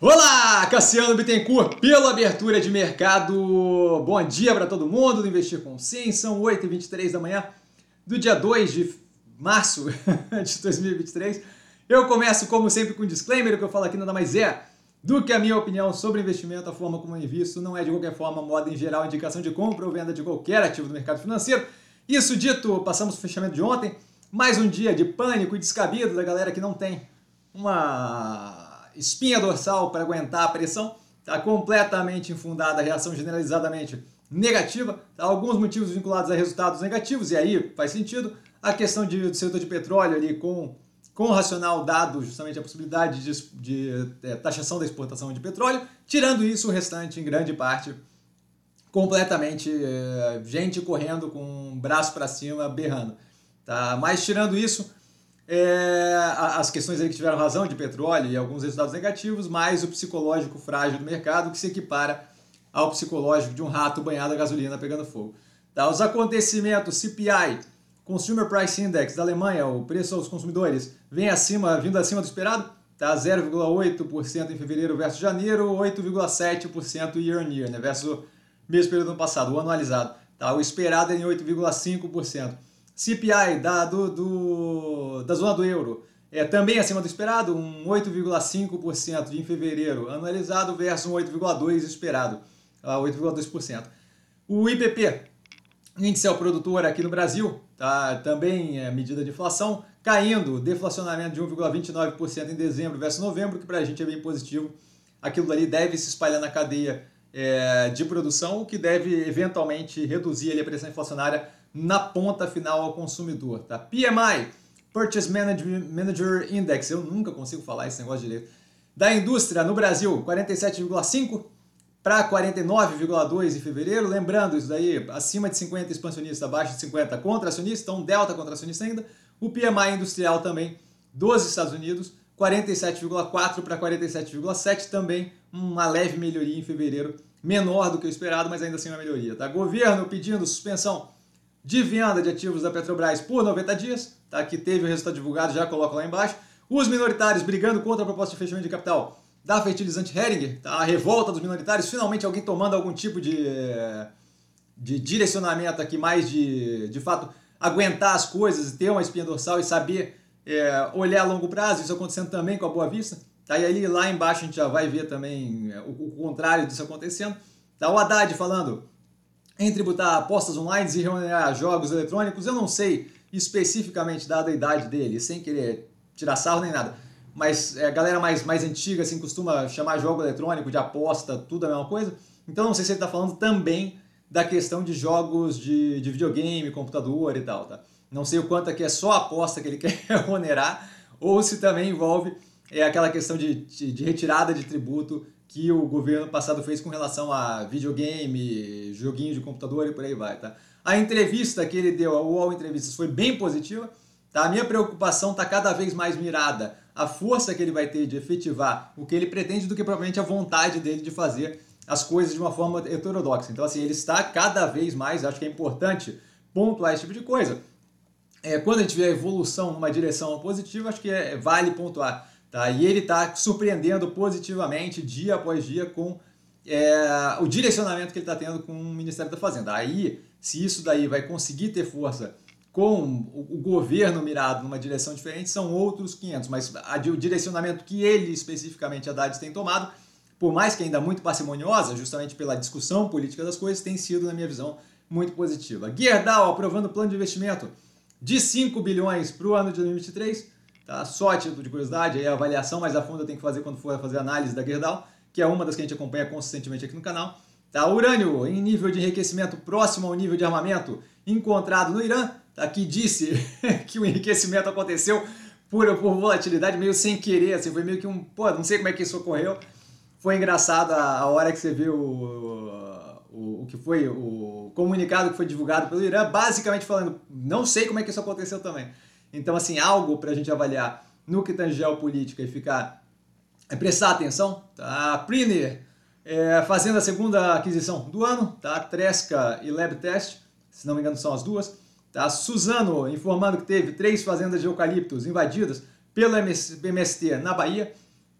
Olá, Cassiano Bittencourt, pela abertura de mercado. Bom dia para todo mundo do Investir com Sim. São 8h23 da manhã do dia 2 de março de 2023. Eu começo, como sempre, com um disclaimer: o que eu falo aqui nada mais é do que a minha opinião sobre investimento, a forma como eu invisto. Não é de qualquer forma, moda em geral, indicação de compra ou venda de qualquer ativo do mercado financeiro. Isso dito, passamos o fechamento de ontem. Mais um dia de pânico e descabido da galera que não tem uma espinha dorsal para aguentar a pressão. Está completamente infundada a reação generalizadamente negativa. Tá? Alguns motivos vinculados a resultados negativos, e aí faz sentido. A questão de, do setor de petróleo ali com, com o racional dado justamente a possibilidade de, de é, taxação da exportação de petróleo. Tirando isso, o restante, em grande parte, completamente é, gente correndo com o braço para cima, berrando. Tá? Mas tirando isso, é, as questões aí que tiveram razão de petróleo e alguns resultados negativos, mais o psicológico frágil do mercado que se equipara ao psicológico de um rato banhado a gasolina pegando fogo. Tá? Os acontecimentos CPI, Consumer Price Index da Alemanha, o preço aos consumidores, vem acima, vindo acima do esperado, tá 0,8% em fevereiro versus janeiro, 8,7% year on year, né, versus o mesmo período do ano passado, o anualizado. Tá? O esperado é em 8,5%. CPI da, do, do, da zona do euro é também acima do esperado, um 8,5% em fevereiro anualizado versus um 8,2% esperado, 8,2%. O IPP, índice ao produtor aqui no Brasil, tá, também é medida de inflação, caindo, deflacionamento de 1,29% em dezembro versus novembro, que para a gente é bem positivo. Aquilo dali deve se espalhar na cadeia é, de produção, o que deve eventualmente reduzir ali, a pressão inflacionária na ponta final ao consumidor. Tá? PMI, Purchase Manager Index, eu nunca consigo falar esse negócio direito. Da indústria no Brasil, 47,5 para 49,2 em fevereiro. Lembrando, isso daí, acima de 50 expansionista, abaixo de 50 contracionista, então delta contracionista ainda. O PMI industrial também dos Estados Unidos, 47,4 para 47,7, também uma leve melhoria em fevereiro, menor do que o esperado, mas ainda assim uma melhoria. Tá? Governo pedindo suspensão de venda de ativos da Petrobras por 90 dias, tá? que teve o resultado divulgado, já coloco lá embaixo. Os minoritários brigando contra a proposta de fechamento de capital da fertilizante Heringer, tá? a revolta dos minoritários, finalmente alguém tomando algum tipo de, de direcionamento aqui, mais de, de fato, aguentar as coisas, ter uma espinha dorsal e saber é, olhar a longo prazo, isso acontecendo também com a Boa Vista. Tá? E aí lá embaixo a gente já vai ver também é, o, o contrário disso acontecendo. Tá? O Haddad falando em tributar apostas online e remunerar jogos eletrônicos, eu não sei especificamente dada a idade dele, sem querer tirar sarro nem nada. Mas é, a galera mais, mais antiga assim, costuma chamar jogo eletrônico de aposta, tudo a mesma coisa. Então não sei se ele está falando também da questão de jogos de, de videogame, computador e tal. Tá? Não sei o quanto aqui é só aposta que ele quer remunerar, ou se também envolve é, aquela questão de, de, de retirada de tributo que o governo passado fez com relação a videogame, joguinho de computador e por aí vai, tá? A entrevista que ele deu, a UOL Entrevistas, foi bem positiva, tá? A minha preocupação está cada vez mais mirada a força que ele vai ter de efetivar o que ele pretende do que provavelmente a vontade dele de fazer as coisas de uma forma heterodoxa. Então, assim, ele está cada vez mais, acho que é importante pontuar esse tipo de coisa. É, quando a gente vê a evolução numa direção positiva, acho que é, vale pontuar. Tá? E ele está surpreendendo positivamente dia após dia com é, o direcionamento que ele está tendo com o Ministério da Fazenda. Aí, se isso daí vai conseguir ter força com o, governo mirado numa direção diferente, são outros 500. Mas o direcionamento que ele, especificamente, a Haddad, tem tomado, por mais que ainda muito parcimoniosa, justamente pela discussão política das coisas, tem sido, na minha visão, muito positiva. Gerdau aprovando plano de investimento de 5 bilhões para o ano de 2023 Tá? Só a título de curiosidade, aí a avaliação mais a fundo eu tenho que fazer quando for fazer análise da Gerdau, que é uma das que a gente acompanha consistentemente aqui no canal. Tá? Urânio em nível de enriquecimento próximo ao nível de armamento encontrado no Irã, tá? que disse que o enriquecimento aconteceu por, por volatilidade, meio sem querer, assim, foi meio que um. Pô, não sei como é que isso ocorreu. Foi engraçado a, a hora que você viu o, o, o, que foi o comunicado que foi divulgado pelo Irã, basicamente falando, não sei como é que isso aconteceu também. Então, assim, algo para a gente avaliar no que tange geopolítica e ficar é prestar atenção. Tá? A Priner é, fazendo a segunda aquisição do ano, tá? Tresca e LabTest, se não me engano são as duas. Tá? Suzano informando que teve três fazendas de eucaliptos invadidas pelo MST na Bahia.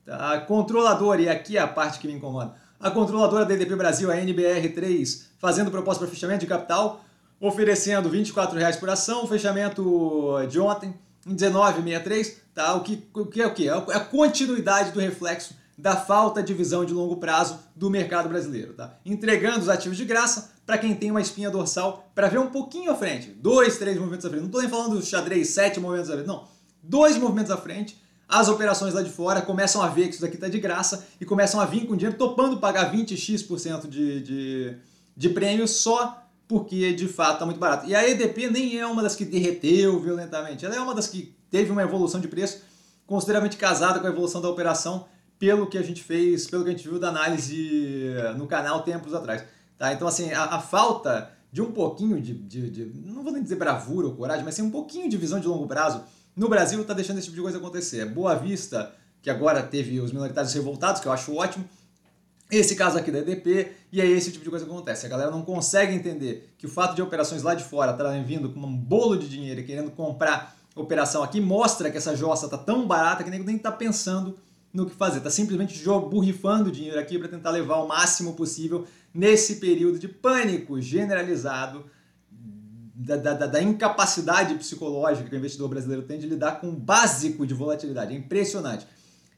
Tá? Controladora, e aqui é a parte que me incomoda, a controladora da EDP Brasil, a NBR3, fazendo proposta para fechamento de capital, oferecendo R$ 24,00 por ação, fechamento de ontem em 19,63, tá? O que, o que é o que? É a continuidade do reflexo da falta de visão de longo prazo do mercado brasileiro, tá? Entregando os ativos de graça para quem tem uma espinha dorsal para ver um pouquinho à frente, dois, três movimentos à frente. Não estou nem falando do xadrez, sete movimentos à frente, não. Dois movimentos à frente, as operações lá de fora começam a ver que isso daqui está de graça e começam a vir com dinheiro topando pagar 20x% de, de, de prêmio só porque de fato está muito barato. E a EDP nem é uma das que derreteu violentamente, ela é uma das que teve uma evolução de preço consideravelmente casada com a evolução da operação, pelo que a gente fez, pelo que a gente viu da análise no canal tempos atrás. Tá? Então, assim, a, a falta de um pouquinho de, de, de, não vou nem dizer bravura ou coragem, mas sim um pouquinho de visão de longo prazo no Brasil está deixando esse tipo de coisa acontecer. Boa Vista, que agora teve os minoritários revoltados, que eu acho ótimo, esse caso aqui da EDP, e é esse tipo de coisa que acontece. A galera não consegue entender que o fato de operações lá de fora estarem vindo com um bolo de dinheiro e querendo comprar operação aqui mostra que essa jossa está tão barata que nem está pensando no que fazer. Está simplesmente burrifando dinheiro aqui para tentar levar o máximo possível nesse período de pânico generalizado da, da, da, incapacidade psicológica que o investidor brasileiro tem de lidar com o básico de volatilidade. É impressionante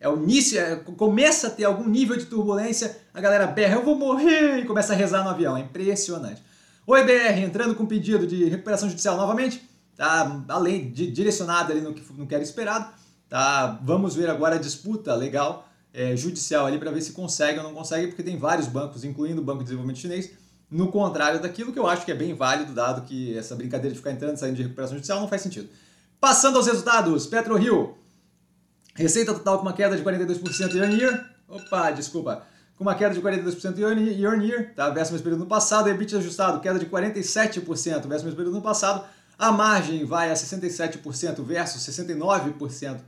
é o início, é, começa a ter algum nível de turbulência, a galera berra, eu vou morrer, e começa a rezar no avião. É impressionante. O EBR entrando com pedido de recuperação judicial novamente, tá além de direcionado ali no que, no que era esperado. Tá? Vamos ver agora a disputa legal é, judicial ali para ver se consegue ou não consegue, porque tem vários bancos, incluindo o Banco de Desenvolvimento Chinês, no contrário daquilo que eu acho que é bem válido, dado que essa brincadeira de ficar entrando e saindo de recuperação judicial não faz sentido. Passando aos resultados, PetroRio Receita total com uma queda de 42% year on year. Opa, desculpa. Com uma queda de 42% year on year, tá? versus mesmo período no passado. EBIT ajustado, queda de 47% versus o período no passado. A margem vai a 67% versus 69%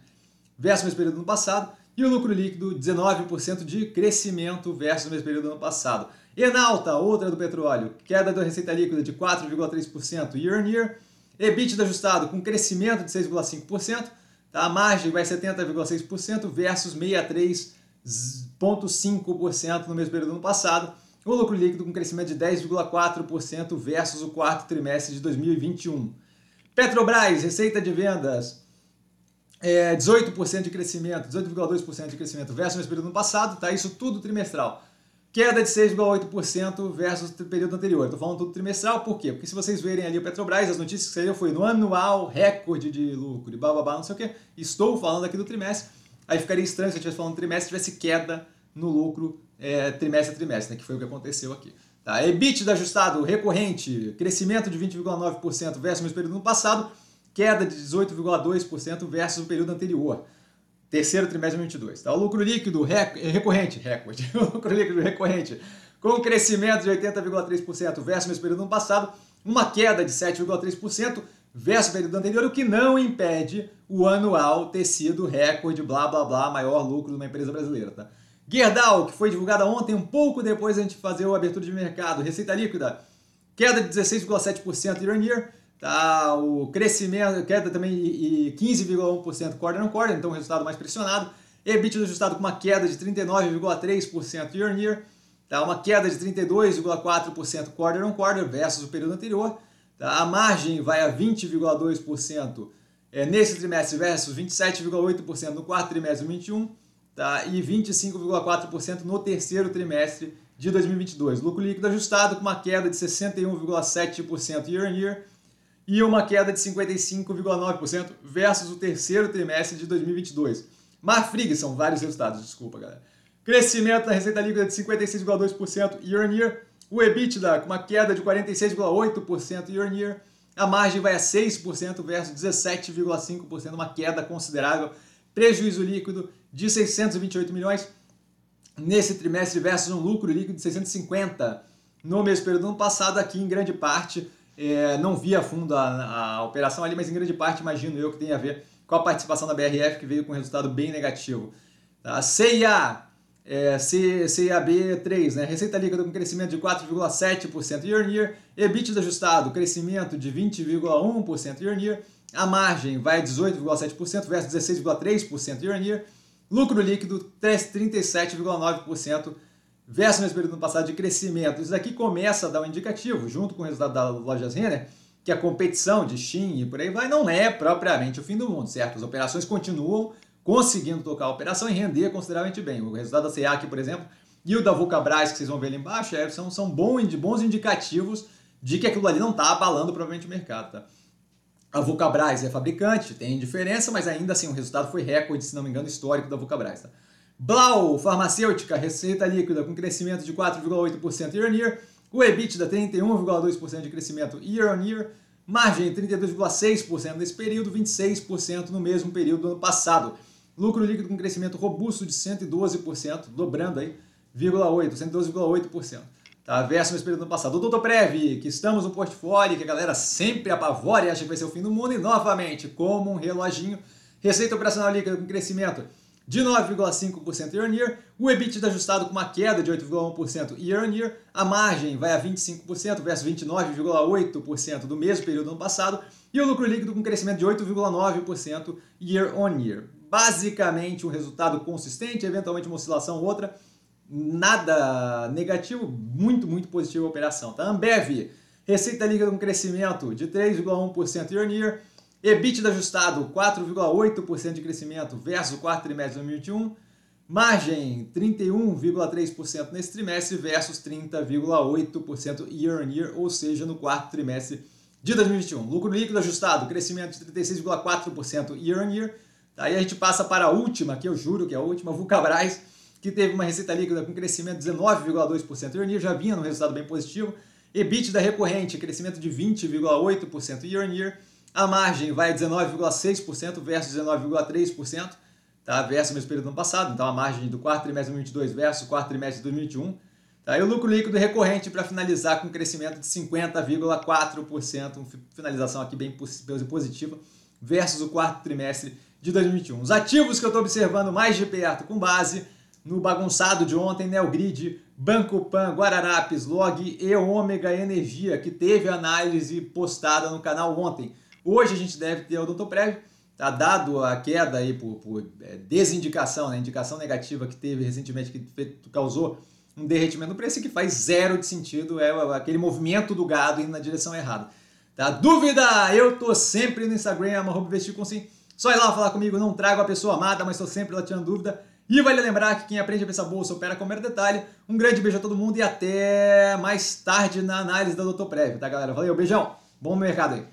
versus mesmo período no passado. E o lucro líquido, 19% de crescimento versus o mesmo período no passado. Enalta, outra do petróleo, queda da receita líquida de 4,3% year on year. EBITDA ajustado com crescimento de 6,5%. Tá? A margem vai 70,6% versus 63,5% no mesmo período do ano passado. O lucro líquido com crescimento de 10,4% versus o quarto trimestre de 2021. Petrobras, receita de vendas, é, 18% de crescimento, 18,2% de crescimento versus o mesmo período do ano passado, tá? Isso tudo trimestral. Queda de 6,8% versus o período anterior. Estou falando tudo trimestral, por quê? Porque se vocês verem ali o Petrobras, as notícias que saíram foi no anual, recorde de lucro, e bababá, não sei o quê. Estou falando aqui do trimestre. Aí ficaria estranho se eu estivesse falando trimestre tivesse queda no lucro é, trimestre a trimestre, né, que foi o que aconteceu aqui. Tá? EBITDA ajustado recorrente, crescimento de 20,9% versus o mesmo período no passado, queda de 18,2% versus o período anterior terceiro trimestre de 2022. Tá? O lucro líquido rec recorrente, recorde, o lucro líquido recorrente, com crescimento de 80,3% versus o mesmo período do ano passado, uma queda de 7,3% versus o período anterior, o que não impede o anual ter sido recorde, blá blá blá, maior lucro de uma empresa brasileira. Tá? Gerdau, que foi divulgada ontem, um pouco depois da gente fazer a abertura de mercado, receita líquida, queda de 16,7% year on year, Tá, o crescimento, queda também e 15,1% quarter on quarter, então o resultado mais pressionado. EBITDA ajustado com uma queda de 39,3% year on year, tá, uma queda de 32,4% quarter on quarter versus o período anterior. Tá, a margem vai a 20,2% é, nesse trimestre versus 27,8% no quarto trimestre de 2021 tá, e 25,4% no terceiro trimestre de 2022. Lucro líquido ajustado com uma queda de 61,7% year on year e uma queda de 55,9% versus o terceiro trimestre de 2022. Marfrig, são vários resultados, desculpa, galera. Crescimento da receita líquida de 56,2% year on year. O EBITDA com uma queda de 46,8% year on year. A margem vai a 6% versus 17,5%, uma queda considerável. Prejuízo líquido de 628 milhões nesse trimestre versus um lucro líquido de 650 no mesmo período do ano passado, aqui em grande parte é, não vi a fundo a, a, operação ali, mas em grande parte imagino eu que tem a ver com a participação da BRF, que veio com um resultado bem negativo. Tá? CIA, é, CAB3, né? receita líquida com crescimento de 4,7% year on year, EBITDA ajustado, crescimento de 20,1% year on year, a margem vai a 18,7% versus 16,3% year on year, Lucro líquido 37,9% mesmo período passado de crescimento. Isso daqui começa a dar um indicativo, junto com o resultado da Lojas Renner, que a competição de Shein e por aí vai não é propriamente o fim do mundo, certo? As operações continuam conseguindo tocar a operação e render consideravelmente bem. O resultado da aqui, por exemplo, e o da Vulcabras, que vocês vão ver ali embaixo, é, são, são bons, bons indicativos de que aquilo ali não está abalando provavelmente o mercado. Tá? A Vulcabras é fabricante, tem diferença, mas ainda assim o resultado foi recorde, se não me engano, histórico da Vulcabras. Tá? Blau, farmacêutica, receita líquida com crescimento de 4,8% year on year, o EBITDA 31,2% de crescimento year on year, margem 32,6% nesse período, 26% no mesmo período do ano passado. Lucro líquido com crescimento robusto de 112%, dobrando aí, 112,8%, 112,8%. Tá? Versus nesse período do ano passado. O Doutor Prev, que estamos no portfólio, que a galera sempre apavora e acha que vai ser o fim do mundo, e novamente, como um reloginho, receita operacional líquida com crescimento de 9,5% year on year, o EBITDA ajustado com uma queda de 8,1% year on year, a margem vai a 25% versus 29,8% do mesmo período do ano passado, e o lucro líquido com crescimento de 8,9% year on year. Basicamente um resultado consistente, eventualmente uma oscilação ou outra, nada negativo, muito, muito positivo a operação. Tá? Ambev, receita líquida com crescimento de 3,1% year on year, EBITDA ajustado 4,8% de crescimento versus o quarto trimestre de 2021, margem 31,3% nesse trimestre versus 30,8% year on year, ou seja, no quarto trimestre de 2021. Lucro líquido ajustado, crescimento de 36,4% year on year. Aí a gente passa para a última, que eu juro que é a última, Vulcabras, que teve uma receita líquida com crescimento de 19,2% year on year, já vinha no resultado bem positivo. EBITDA recorrente, crescimento de 20,8% year on year a margem vai a 19,6% versus 19,3%, tá? versus o mesmo período do ano passado. Então a margem do quarto trimestre de 2022 versus o quarto trimestre de 2021. Tá? E o lucro líquido recorrente para finalizar com um crescimento de 50,4%, uma finalização aqui bem positiva, versus o quarto trimestre de 2021. Os ativos que eu estou observando mais de perto, com base no bagunçado de ontem, Neogrid, Banco Pan, Guararapes, Log e Ômega Energia, que teve análise postada no canal ontem. Hoje a gente deve ter o Odontoprev, tá dado a queda aí por, por é, desindicação, né, indicação negativa que teve recentemente, que causou um derretimento no preço que faz zero de sentido, é aquele movimento do gado indo na direção errada. Tá? Dúvida? Eu tô sempre no Instagram, arroba com sim. Só ir lá falar comigo, não trago a pessoa amada, mas estou sempre lá tirando dúvida. E vale lembrar que quem aprende a pensar bolsa opera com mero detalhe. Um grande beijo a todo mundo e até mais tarde na análise da Doutor Prévio, tá galera? Valeu, beijão, bom mercado aí.